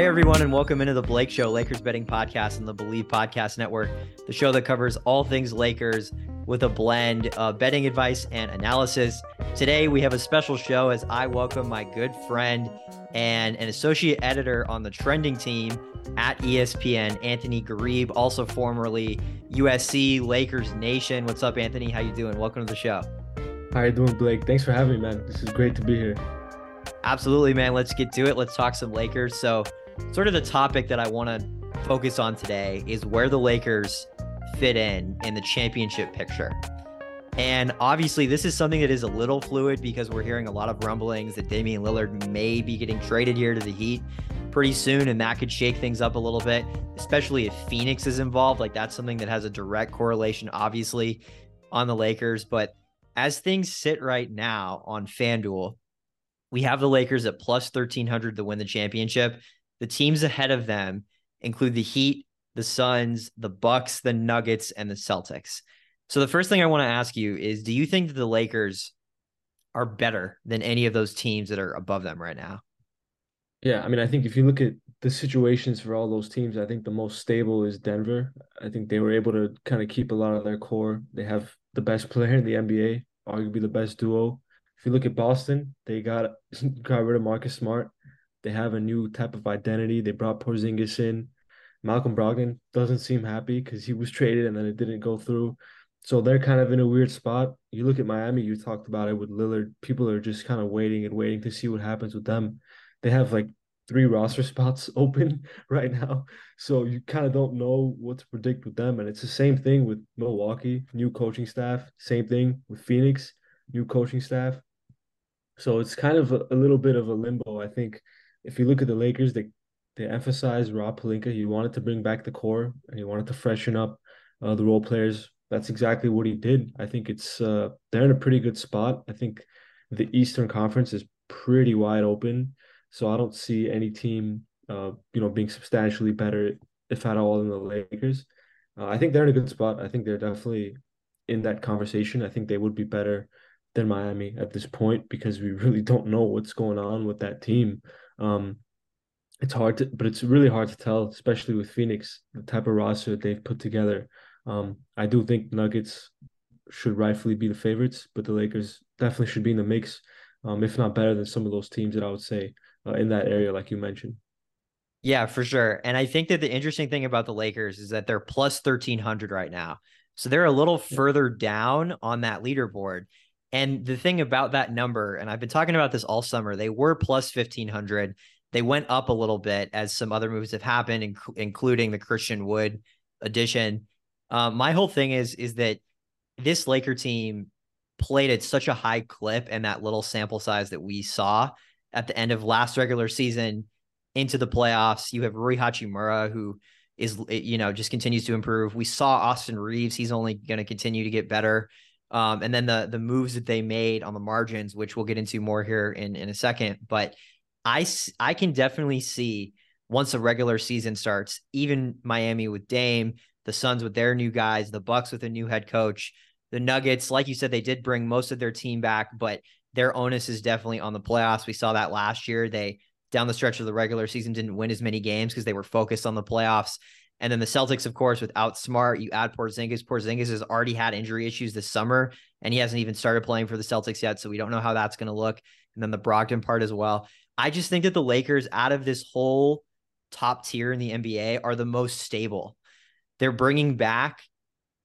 Hey, everyone, and welcome into the Blake Show, Lakers betting podcast and the Believe Podcast Network, the show that covers all things Lakers with a blend of betting advice and analysis. Today, we have a special show as I welcome my good friend and an associate editor on the trending team at ESPN, Anthony Gharib, also formerly USC Lakers Nation. What's up, Anthony? How you doing? Welcome to the show. How are you doing, Blake? Thanks for having me, man. This is great to be here. Absolutely, man. Let's get to it. Let's talk some Lakers. So, sort of the topic that I want to focus on today is where the Lakers fit in in the championship picture. And obviously, this is something that is a little fluid because we're hearing a lot of rumblings that Damian Lillard may be getting traded here to the Heat pretty soon, and that could shake things up a little bit, especially if Phoenix is involved. Like, that's something that has a direct correlation, obviously, on the Lakers. But as things sit right now on FanDuel, we have the Lakers at plus 1300 to win the championship. The teams ahead of them include the Heat, the Suns, the Bucks, the Nuggets, and the Celtics. So the first thing I want to ask you is do you think that the Lakers are better than any of those teams that are above them right now? Yeah, I mean, I think if you look at the situations for all those teams, I think the most stable is Denver. I think they were able to kind of keep a lot of their core. They have the best player in the NBA, arguably the best duo. If you look at Boston, they got got rid of Marcus Smart. They have a new type of identity. They brought Porzingis in. Malcolm Brogdon doesn't seem happy because he was traded and then it didn't go through. So they're kind of in a weird spot. You look at Miami, you talked about it with Lillard. People are just kind of waiting and waiting to see what happens with them. They have like three roster spots open right now. So you kind of don't know what to predict with them. And it's the same thing with Milwaukee, new coaching staff. Same thing with Phoenix, new coaching staff. So it's kind of a, a little bit of a limbo. I think if you look at the Lakers, they they emphasized Rob Pelinka. He wanted to bring back the core and he wanted to freshen up uh, the role players. That's exactly what he did. I think it's uh, they're in a pretty good spot. I think the Eastern Conference is pretty wide open, so I don't see any team, uh, you know, being substantially better, if at all, than the Lakers. Uh, I think they're in a good spot. I think they're definitely in that conversation. I think they would be better than Miami at this point because we really don't know what's going on with that team. Um, it's hard to, but it's really hard to tell, especially with Phoenix, the type of roster they've put together. Um, I do think Nuggets should rightfully be the favorites, but the Lakers definitely should be in the mix, um, if not better than some of those teams that I would say uh, in that area, like you mentioned. Yeah, for sure. And I think that the interesting thing about the Lakers is that they're plus 1300 right now. So they're a little further down on that leaderboard. And the thing about that number, and I've been talking about this all summer, they were plus 1500. They went up a little bit as some other moves have happened, inc- including the Christian Wood addition. Um, my whole thing is is that this Laker team played at such a high clip and that little sample size that we saw at the end of last regular season into the playoffs. You have Rui Hachimura, who is you know just continues to improve. We saw Austin Reaves; he's only going to continue to get better. Um, and then the the moves that they made on the margins, which we'll get into more here in in a second. But I I can definitely see once the regular season starts, even Miami with Dame, the Suns with their new guys, the Bucks with a new head coach, the Nuggets, like you said, they did bring most of their team back, but their onus is definitely on the playoffs. We saw that last year. They down the stretch of the regular season didn't win as many games because they were focused on the playoffs. And then the Celtics, of course, without Smart, you add Porzingis. Porzingis has already had injury issues this summer, and he hasn't even started playing for the Celtics yet. So we don't know how that's going to look. And then the Brogdon part as well. I just think that the Lakers, out of this whole top tier in the NBA, are the most stable. They're bringing back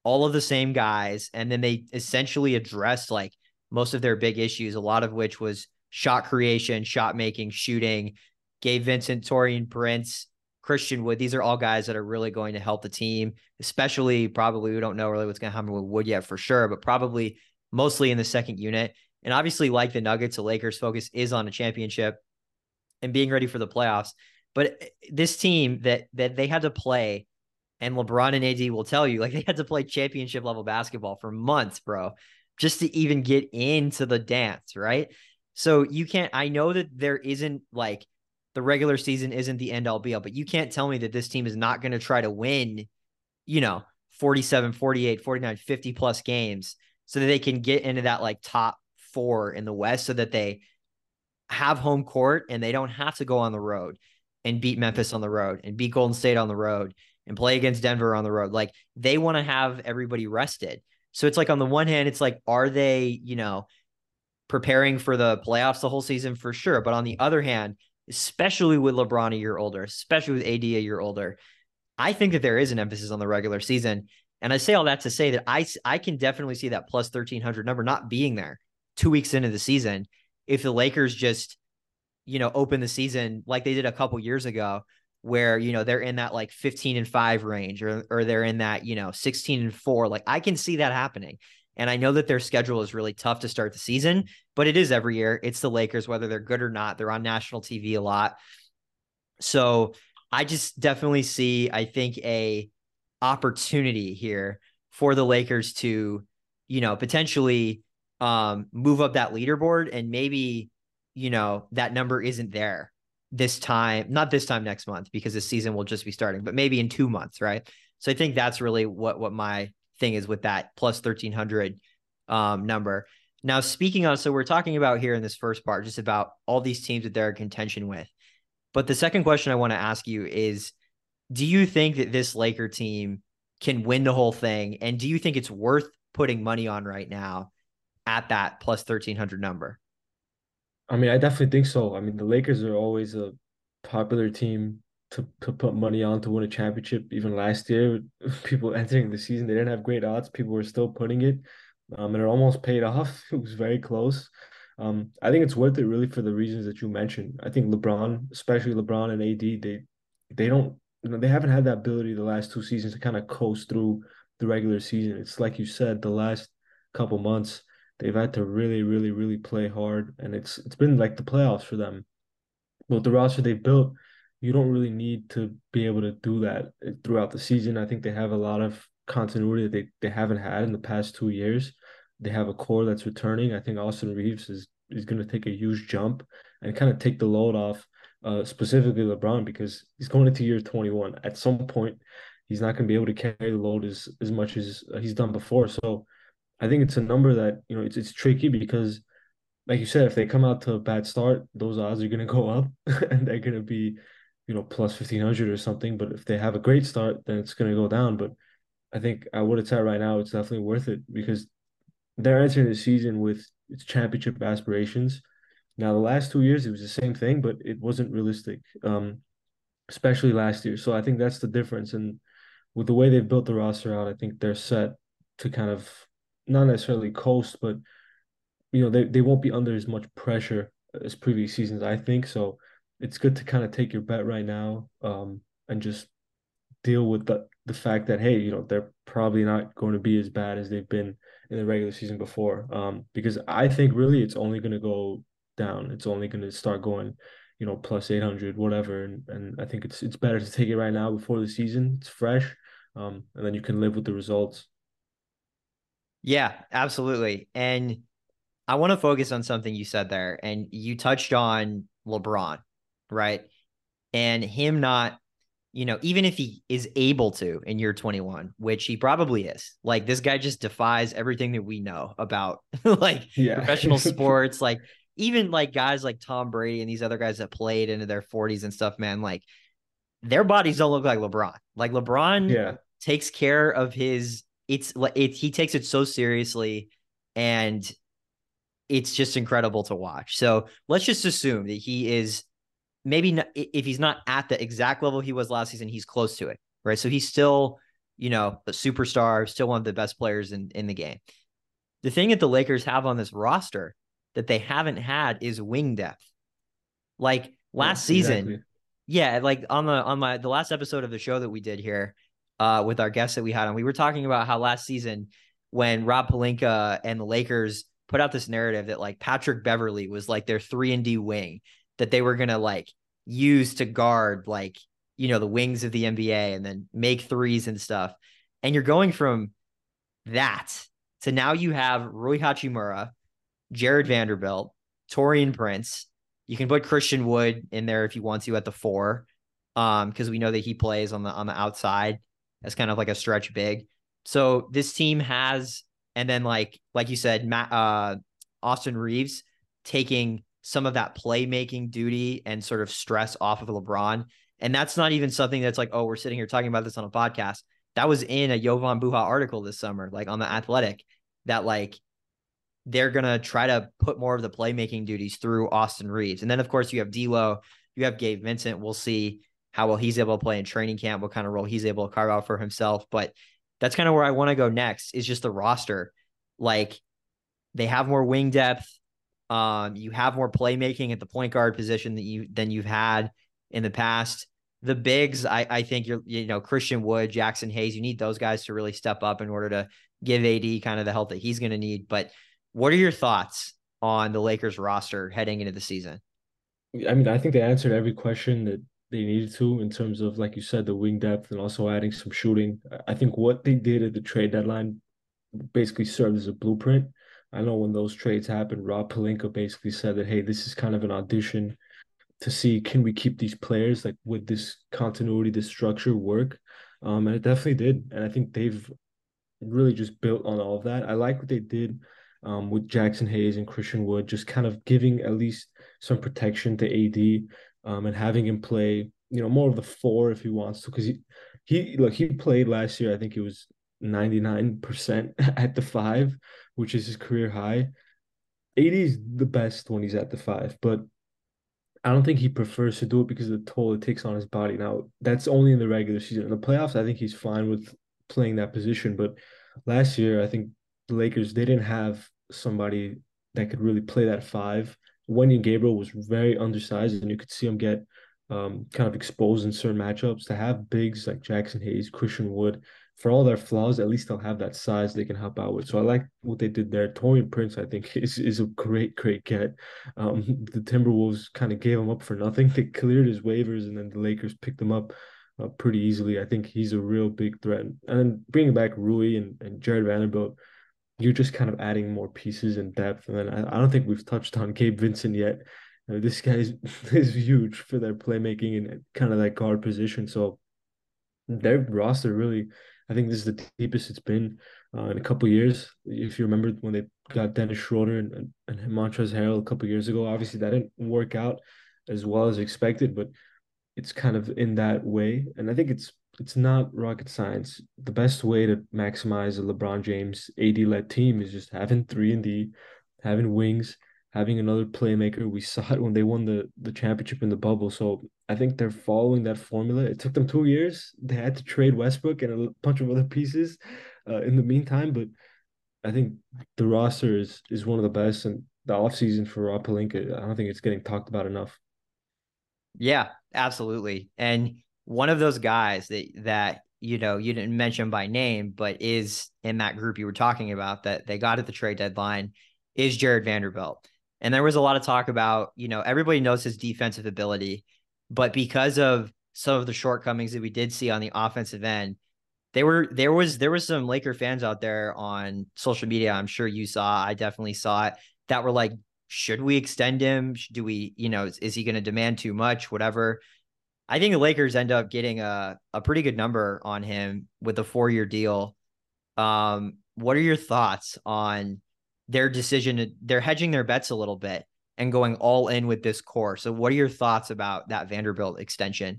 all of the same guys, and then they essentially addressed like most of their big issues, a lot of which was shot creation, shot making, shooting. Gabe Vincent, Taurean Prince, Christian Wood. These are all guys that are really going to help the team, especially probably we don't know really what's going to happen with Wood yet for sure, but probably mostly in the second unit. And obviously, like the Nuggets, the Lakers' focus is on a championship and being ready for the playoffs. But eh, this team that that they had to play, and LeBron and AD will tell you, like they had to play championship level basketball for months, bro, just to even get into the dance, right? So you can't. I know that there isn't like the regular season isn't the end all be all, but you can't tell me that this team is not going to try to win, you know, 47, 48, 49, 50 plus games so that they can get into that like top four in the West so that they have home court and they don't have to go on the road. and beat Memphis on the road and beat Golden State on the road and play against Denver on the road. Like they want to have everybody rested. So it's like on the one hand, it's like, are they, you know, preparing for the playoffs the whole season for sure? But on the other hand, especially with LeBron a year older, especially with AD a year older, I think that there is an emphasis on the regular season. And I say all that to say that I I can definitely see that plus 1300 number not being there two weeks into the season if the Lakers just, you know, open the season like they did a couple years ago, where, you know, they're in that like 15 and five range or, or they're in that, you know, 16 and four. Like I can see that happening. And I know that their schedule is really tough to start the season, but it is every year. It's the Lakers, whether they're good or not. They're on national TV a lot. So I just definitely see, I think, a opportunity here for the Lakers to, you know, potentially um, move up that leaderboard and maybe, you know, that number isn't there this time, not this time next month because the season will just be starting, but maybe in two months, right? So I think that's really what what my thing is with that plus 1300 um, number. Now, speaking on, so we're talking about here in this first part, just about all these teams that they're in contention with. But the second question I want to ask you is do you think that this Laker team can win the whole thing? And do you think it's worth putting money on right now at that plus 1300 number? I mean, I definitely think so. I mean, the Lakers are always a popular team to, to put money on to win a championship. Even last year, people entering the season, they didn't have great odds. People were still putting it, um, and it almost paid off. It was very close. Um, I think it's worth it really for the reasons that you mentioned. I think LeBron, especially LeBron and AD, they they don't you know they haven't had that ability the last two seasons to kind of coast through the regular season. It's like you said, the last couple months they've had to really, really, really play hard, and it's it's been like the playoffs for them. But the roster they've built, you don't really need to be able to do that throughout the season. I think they have a lot of continuity that they, they haven't had in the past two years. They have a core that's returning. I think Austin Reaves is is going to take a huge jump and kind of take the load off, uh, specifically LeBron, because he's going into year 21. At some point, he's not going to be able to carry the load as, as much as he's done before. So I think it's a number that, you know, it's, it's tricky because, like you said, if they come out to a bad start, those odds are going to go up and they're going to be, you know, plus 1500 or something. But if they have a great start, then it's going to go down. But I think at what it's at right now, it's definitely worth it because they're entering the season with its championship aspirations. Now, the last two years, it was the same thing, but it wasn't realistic, um, especially last year. So I think that's the difference. And with the way they've built the roster out, I think they're set to kind of not necessarily coast, but you know, they, they won't be under as much pressure as previous seasons, I think. So it's good to kind of take your bet right now um, and just deal with the the fact that hey, you know, they're probably not going to be as bad as they've been in the regular season before. Um, because I think really it's only going to go down. It's only going to start going, you know, plus eight hundred, whatever. And and I think it's it's better to take it right now before the season. It's fresh, um, and then you can live with the results. Yeah, absolutely. And I want to focus on something you said there, and you touched on LeBron, right? And him not you know, even if he is able to in year 21, which he probably is, like this guy just defies everything that we know about like yeah. professional sports, like even like guys like Tom Brady and these other guys that played into their 40s and stuff, man, like their bodies don't look like LeBron. Like LeBron yeah. takes care of his it's like it, he takes it so seriously and it's just incredible to watch. So let's just assume that he is maybe not, if he's not at the exact level he was last season, he's close to it, right? So he's still, you know, a superstar, still one of the best players in in the game. The thing that the Lakers have on this roster that they haven't had is wing depth. Like last yeah, season, exactly. yeah, like on the on my the last episode of the show that we did here, uh, with our guests that we had on, we were talking about how last season when Rob Pelinka and the Lakers put out this narrative that like Patrick Beverley was like their three and D wing that they were gonna like use to guard like you know the wings of the NBA and then make threes and stuff. And you're going from that to now you have Rui Hachimura, Jarred Vanderbilt, Taurean Prince. You can put Christian Wood in there if you want to at the four, um, because we know that he plays on the on the outside as kind of like a stretch big. So this team has, and then like like you said, Matt, uh, Austin Reaves taking some of that playmaking duty and sort of stress off of LeBron. And that's not even something that's like, oh, we're sitting here talking about this on a podcast. That was in a Jovan Buha article this summer, like on the Athletic, that like they're gonna try to put more of the playmaking duties through Austin Reaves. And then of course you have D'Lo, you have Gabe Vincent. We'll see how well he's able to play in training camp, what kind of role he's able to carve out for himself. But that's kind of where I want to go next is just the roster. Like they have more wing depth. Um, you have more playmaking at the point guard position that you than you've had in the past. The bigs, I, I think you're, you know, Christian Wood, Jaxson Hayes, you need those guys to really step up in order to give AD kind of the help that he's going to need. But what are your thoughts on the Lakers roster heading into the season? I mean, I think they answered every question that they needed to in terms of, like you said, the wing depth and also adding some shooting. I think what they did at the trade deadline basically served as a blueprint. I know when those trades happened, Rob Pelinka basically said that, hey, this is kind of an audition to see can we keep these players like would this continuity, this structure work. Um, and it definitely did. And I think they've really just built on all of that. I like what they did um, with Jaxson Hayes and Christian Wood, just kind of giving at least some protection to AD um, and having him play, you know, more of the four if he wants to, because he he look he played last year. I think it was ninety nine percent at the five, which is his career high. AD is the best when he's at the five, but I don't think he prefers to do it because of the toll it takes on his body. Now that's only in the regular season. In the playoffs, I think he's fine with playing that position. But last year, I think the Lakers they didn't have somebody that could really play that five. Wenyen Gabriel was very undersized, and you could see him get um, kind of exposed in certain matchups. To have bigs like Jaxson Hayes, Christian Wood, for all their flaws, at least they'll have that size they can help out with. So I like what they did there. Taurean Prince, I think, is, is a great, great get. Um, the Timberwolves kind of gave him up for nothing. They cleared his waivers, and then the Lakers picked him up uh, pretty easily. I think he's a real big threat. And then bringing back Rui and, and Jarred Vanderbilt, you're just kind of adding more pieces and depth. And then I, I don't think we've touched on Gabe Vincent yet. Uh, this guy is, is huge for their playmaking and kind of that guard position. So their roster really, I think this is the deepest it's been uh, in a couple years. If you remember when they got Dennis Schroeder and, and, Montrezl Harrell a couple years ago, obviously that didn't work out as well as expected, but it's kind of in that way. And I think it's it's not rocket science. The best way to maximize a LeBron James AD led team is just having three and D, having wings, having another playmaker. We saw it when they won the the championship in the bubble. So I think they're following that formula. It took them two years. They had to trade Westbrook and a bunch of other pieces uh, in the meantime, but I think the roster is is one of the best and the offseason for Rob Pelinka, I don't think it's getting talked about enough. Yeah, absolutely. And one of those guys that that you know you didn't mention by name, but is in that group you were talking about that they got at the trade deadline is Jarred Vanderbilt. And there was a lot of talk about, you know, everybody knows his defensive ability, but because of some of the shortcomings that we did see on the offensive end, they were there was there was some Laker fans out there on social media. I'm sure you saw. I definitely saw it. That were like, should we extend him? Do we, you know, is, is he going to demand too much? Whatever. I think the Lakers end up getting a, a pretty good number on him with a four year deal. Um, what are your thoughts on their decision? They're hedging their bets a little bit and going all in with this core. So, what are your thoughts about that Vanderbilt extension?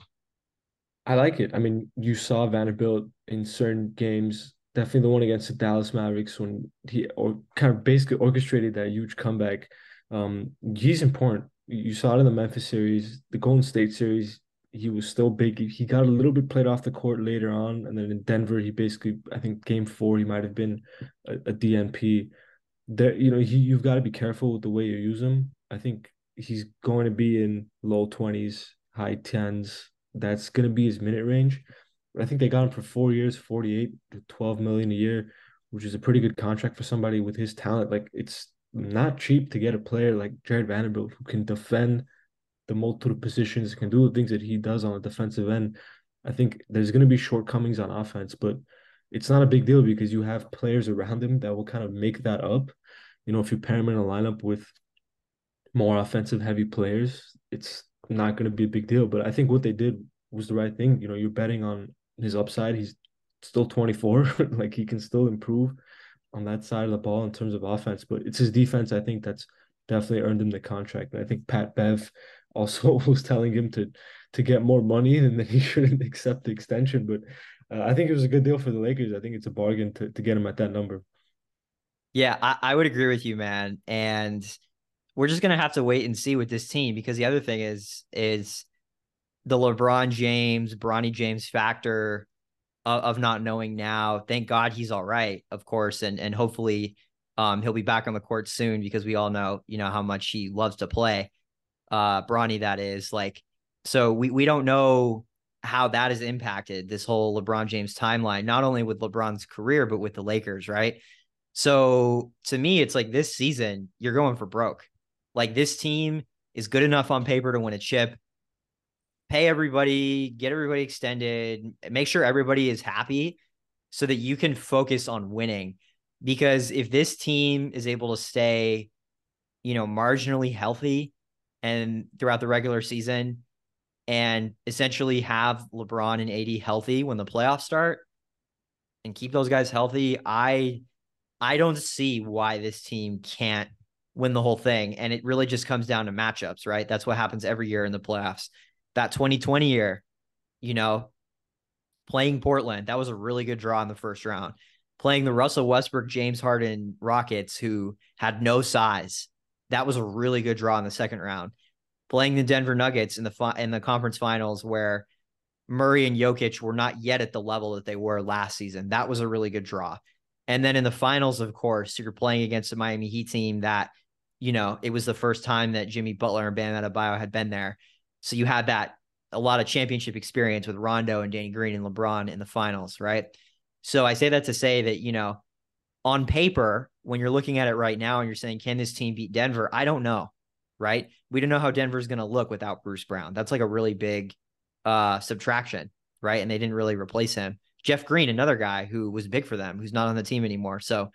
I like it. I mean, you saw Vanderbilt in certain games, definitely the one against the Dallas Mavericks when he or kind of basically orchestrated that huge comeback. Um, he's important. You saw it in the Memphis series, the Golden State series he was still big. He got a little bit played off the court later on, and then in Denver, he basically, I think, game four, he might have been a, a DNP. There, you know, he you've got to be careful with the way you use him. I think he's going to be in low twenties, high tens. That's going to be his minute range. I think they got him for four years, forty-eight to twelve million a year, which is a pretty good contract for somebody with his talent. Like it's not cheap to get a player like jarred Vanderbilt who can defend the multiple positions, can do the things that he does on the defensive end. I think there's going to be shortcomings on offense, but it's not a big deal because you have players around him that will kind of make that up. You know, if you pair him in a lineup with more offensive heavy players, it's not going to be a big deal. But I think what they did was the right thing. You know, you're betting on his upside. He's still 24, like he can still improve on that side of the ball in terms of offense, but it's his defense, I think, that's definitely earned him the contract. And I think Pat Bev also was telling him to to get more money and that he shouldn't accept the extension. But uh, I think it was a good deal for the Lakers. I think it's a bargain to, to get him at that number. Yeah, I, I would agree with you, man. And we're just gonna have to wait and see with this team because the other thing is is the LeBron James, Bronny James factor of, of not knowing now. Thank God he's all right, of course, and and hopefully um he'll be back on the court soon because we all know, you know, how much he loves to play. Uh Bronny, that is like so we we don't know how that has impacted this whole LeBron James timeline, not only with LeBron's career, but with the Lakers, right? So to me, it's like this season, you're going for broke. Like this team is good enough on paper to win a chip. Pay everybody, get everybody extended, make sure everybody is happy so that you can focus on winning. Because if this team is able to stay, you know, marginally healthy and throughout the regular season and essentially have LeBron and AD healthy when the playoffs start and keep those guys healthy, I I don't see why this team can't win the whole thing. And it really just comes down to matchups, right? That's what happens every year in the playoffs. That 2020 year, you know, playing Portland, that was a really good draw in the first round. Playing the Russell Westbrook, James Harden Rockets, who had no size, that was a really good draw in the second round. Playing the Denver Nuggets in the fi- in the conference finals, where Murray and Jokic were not yet at the level that they were last season, that was a really good draw. And then in the finals, of course, you're playing against the Miami Heat team that you know, it was the first time that Jimmy Butler and Bam Adebayo had been there. So you had that a lot of championship experience with Rondo and Danny Green and LeBron in the finals, right? So I say that to say that, you know, on paper, when you're looking at it right now and you're saying, can this team beat Denver? I don't know, right? We don't know how Denver's going to look without Bruce Brown. That's like a really big uh, subtraction, right? And they didn't really replace him. Jeff Green, another guy who was big for them, who's not on the team anymore. So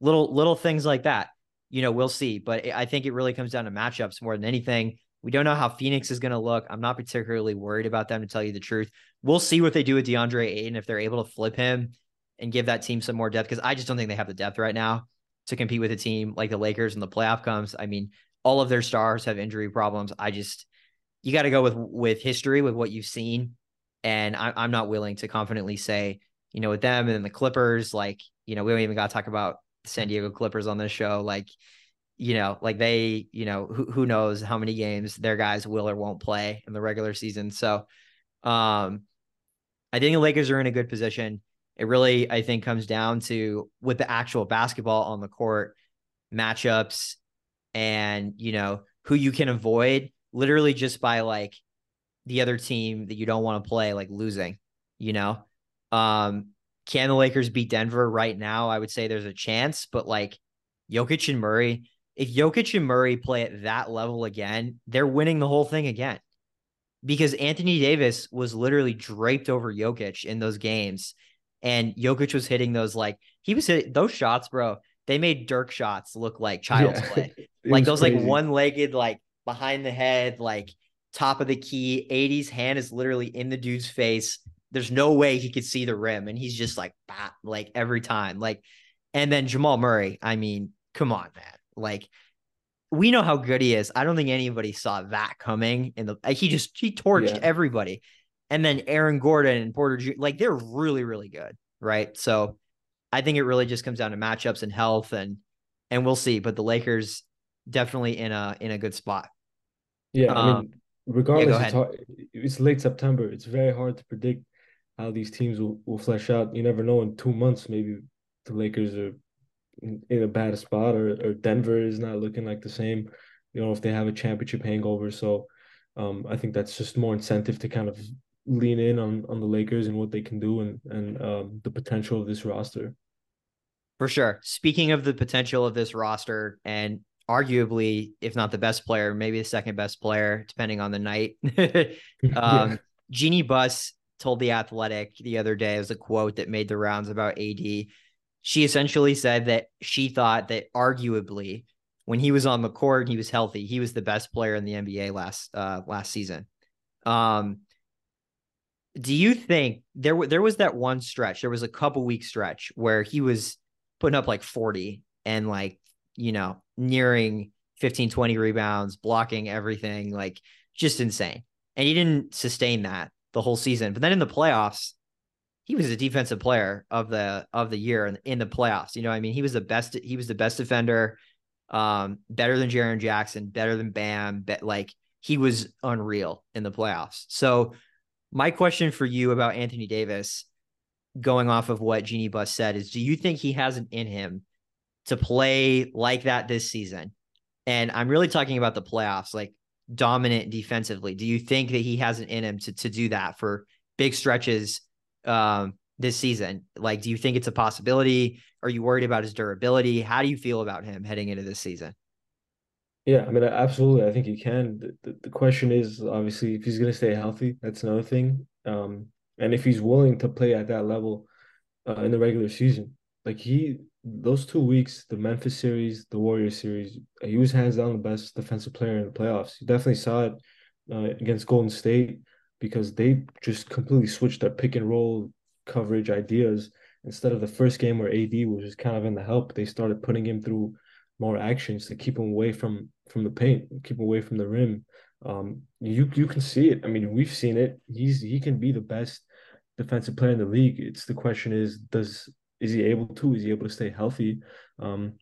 little little things like that you know, we'll see. But I think it really comes down to matchups more than anything. We don't know how Phoenix is going to look. I'm not particularly worried about them, to tell you the truth. We'll see what they do with DeAndre Ayton if they're able to flip him and give that team some more depth because I just don't think they have the depth right now to compete with a team like the Lakers and the playoff comes. I mean, all of their stars have injury problems. I just you got to go with with history with what you've seen, and I, I'm not willing to confidently say you know with them and the Clippers like you know we don't even got to talk about San Diego Clippers on this show. Like, you know, like they, you know, who who knows how many games their guys will or won't play in the regular season. So, um, I think the Lakers are in a good position. It really, I think, comes down to with the actual basketball on the court, matchups, and you know who you can avoid literally just by like the other team that you don't want to play, like losing. You know, um, can the Lakers beat Denver right now? I would say there's a chance, but like Jokic and Murray, if Jokic and Murray play at that level again, they're winning the whole thing again. Because Anthony Davis was literally draped over Jokic in those games. And Jokic was hitting those like he was hitting those shots, bro. They made Dirk shots look like child's yeah. play. like those crazy. like one-legged, like behind the head, like top of the key. AD's hand is literally in the dude's face there's no way he could see the rim, and he's just like, bah, like every time, like. And then Jamal Murray, I mean, come on, man, like we know how good he is. I don't think anybody saw that coming. In the he just he torched yeah. everybody, and then Aaron Gordon and Porter, like they're really really good, right? So I think it really just comes down to matchups and health, and and we'll see. But the Lakers definitely in a in a good spot. Yeah, um, I mean, regardless, yeah, it's, hard, it's late September. It's very hard to predict how these teams will, will flesh out. You never know. In two months, maybe the Lakers are in, in a bad spot, or or Denver is not looking like the same. You know, if they have a championship hangover. So, um, I think that's just more incentive to kind of lean in on on the Lakers and what they can do and and um, the potential of this roster. For sure. Speaking of the potential of this roster and arguably, if not the best player, maybe the second best player, depending on the night. um, yeah. Jeanie Buss told the Athletic the other day as a quote that made the rounds about AD. She essentially said that she thought that arguably when he was on the court and he was healthy, he was the best player in the NBA last uh last season. Um do you think there there was that one stretch, there was a couple week stretch where he was putting up like 40 and like, you know, nearing 15, 20 rebounds, blocking everything, like just insane. And he didn't sustain that the whole season. But then in the playoffs, he was a defensive player of the of the year in, in the playoffs. You know, I mean, he was the best. He was the best defender, um, better than Jaren Jackson, better than Bam. But like he was unreal in the playoffs. So my question for you about Anthony Davis, going off of what Jeanie Buss said, is: Do you think he has it in him to play like that this season? And I'm really talking about the playoffs, like dominant defensively. Do you think that he has it in him to to do that for big stretches? um, this season? Like, do you think it's a possibility? Are you worried about his durability? How do you feel about him heading into this season? Yeah, I mean, absolutely. I think he can. The, the, the question is obviously if he's going to stay healthy. That's another thing. Um, and if he's willing to play at that level uh, in the regular season, like he, those two weeks, the Memphis series, the Warriors series, he was hands down the best defensive player in the playoffs. You definitely saw it uh, against Golden State because they just completely switched their pick and roll coverage ideas. Instead of the first game where AD was just kind of in the help, they started putting him through more actions to keep him away from from the paint, keep him away from the rim. Um, you you can see it. I mean, we've seen it. He's he can be the best defensive player in the league. It's the question is, does is he able to? Is he able to stay healthy? Um,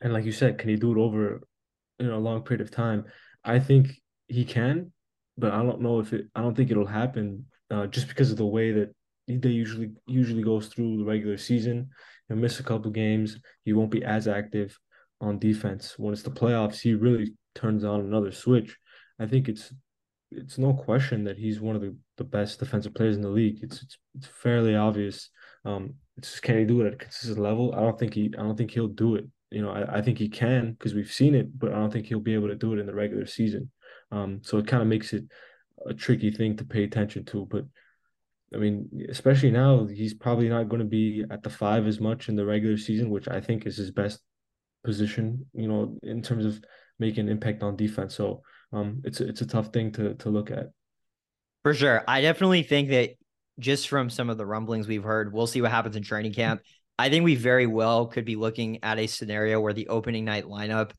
and like you said, can he do it over you know a long period of time? I think he can, but I don't know if it. I don't think it'll happen uh, just because of the way that they usually usually goes through the regular season. He'll miss a couple games. He won't be as active on defense. When it's the playoffs, he really turns on another switch. I think it's it's no question that he's one of the, the best defensive players in the league. It's it's, it's fairly obvious. Um, just can he do it at a consistent level? I don't think he I don't think he'll do it. You know, I, I think he can because we've seen it, but I don't think he'll be able to do it in the regular season. Um, so it kind of makes it a tricky thing to pay attention to. But I mean, especially now, he's probably not going to be at the five as much in the regular season, which I think is his best position, you know, in terms of making impact on defense. So um, it's it's a tough thing to to look at. For sure, I definitely think that just from some of the rumblings we've heard, we'll see what happens in training camp. I think we very well could be looking at a scenario where the opening night lineup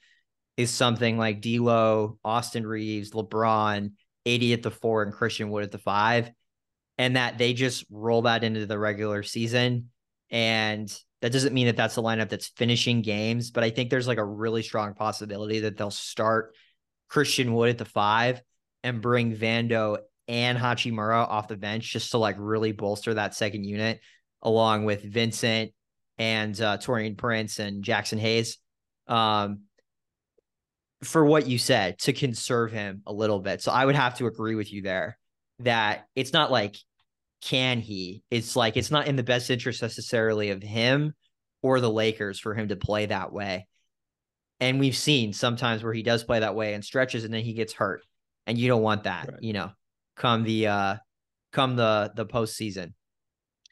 is something like D'Lo, Austin Reaves, LeBron, AD at the four, and Christian Wood at the five, and that they just roll that into the regular season. And that doesn't mean that that's the lineup that's finishing games, but I think there's like a really strong possibility that they'll start Christian Wood at the five and bring Vando and Hachimura off the bench just to like really bolster that second unit, along with Vincent and uh, Taurean Prince and Jaxson Hayes. Um, for what you said to conserve him a little bit. So I would have to agree with you there that it's not like can he? It's like it's not in the best interest necessarily of him or the Lakers for him to play that way. And we've seen sometimes where he does play that way and stretches and then he gets hurt. And you don't want that, right. you know, come the uh come the the postseason.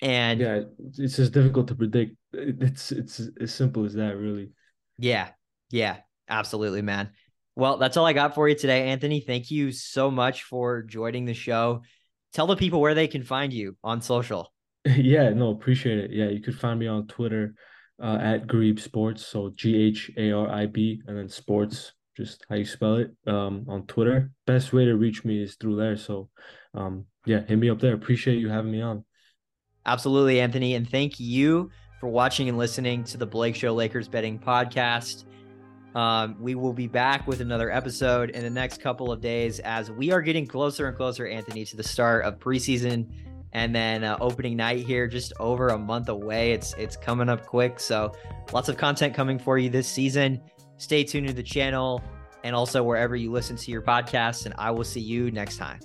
And yeah, it's just difficult to predict. It's it's as simple as that, really. Yeah, yeah, absolutely, man. Well, that's all I got for you today, Anthony. Thank you so much for joining the show. Tell the people where they can find you on social. Yeah, no, appreciate it. Yeah, you could find me on Twitter uh, at Gharib Sports. So G H A R I B and then sports, just how you spell it um, on Twitter. Best way to reach me is through there. So um, yeah, hit me up there. Appreciate you having me on. Absolutely, Anthony. And thank you for watching and listening to the Blake Show Lakers Betting Podcast. Um, we will be back with another episode in the next couple of days as we are getting closer and closer, Anthony, to the start of preseason and then uh, opening night here just over a month away. It's it's coming up quick, so lots of content coming for you this season. Stay tuned to the channel and also wherever you listen to your podcasts, and I will see you next time.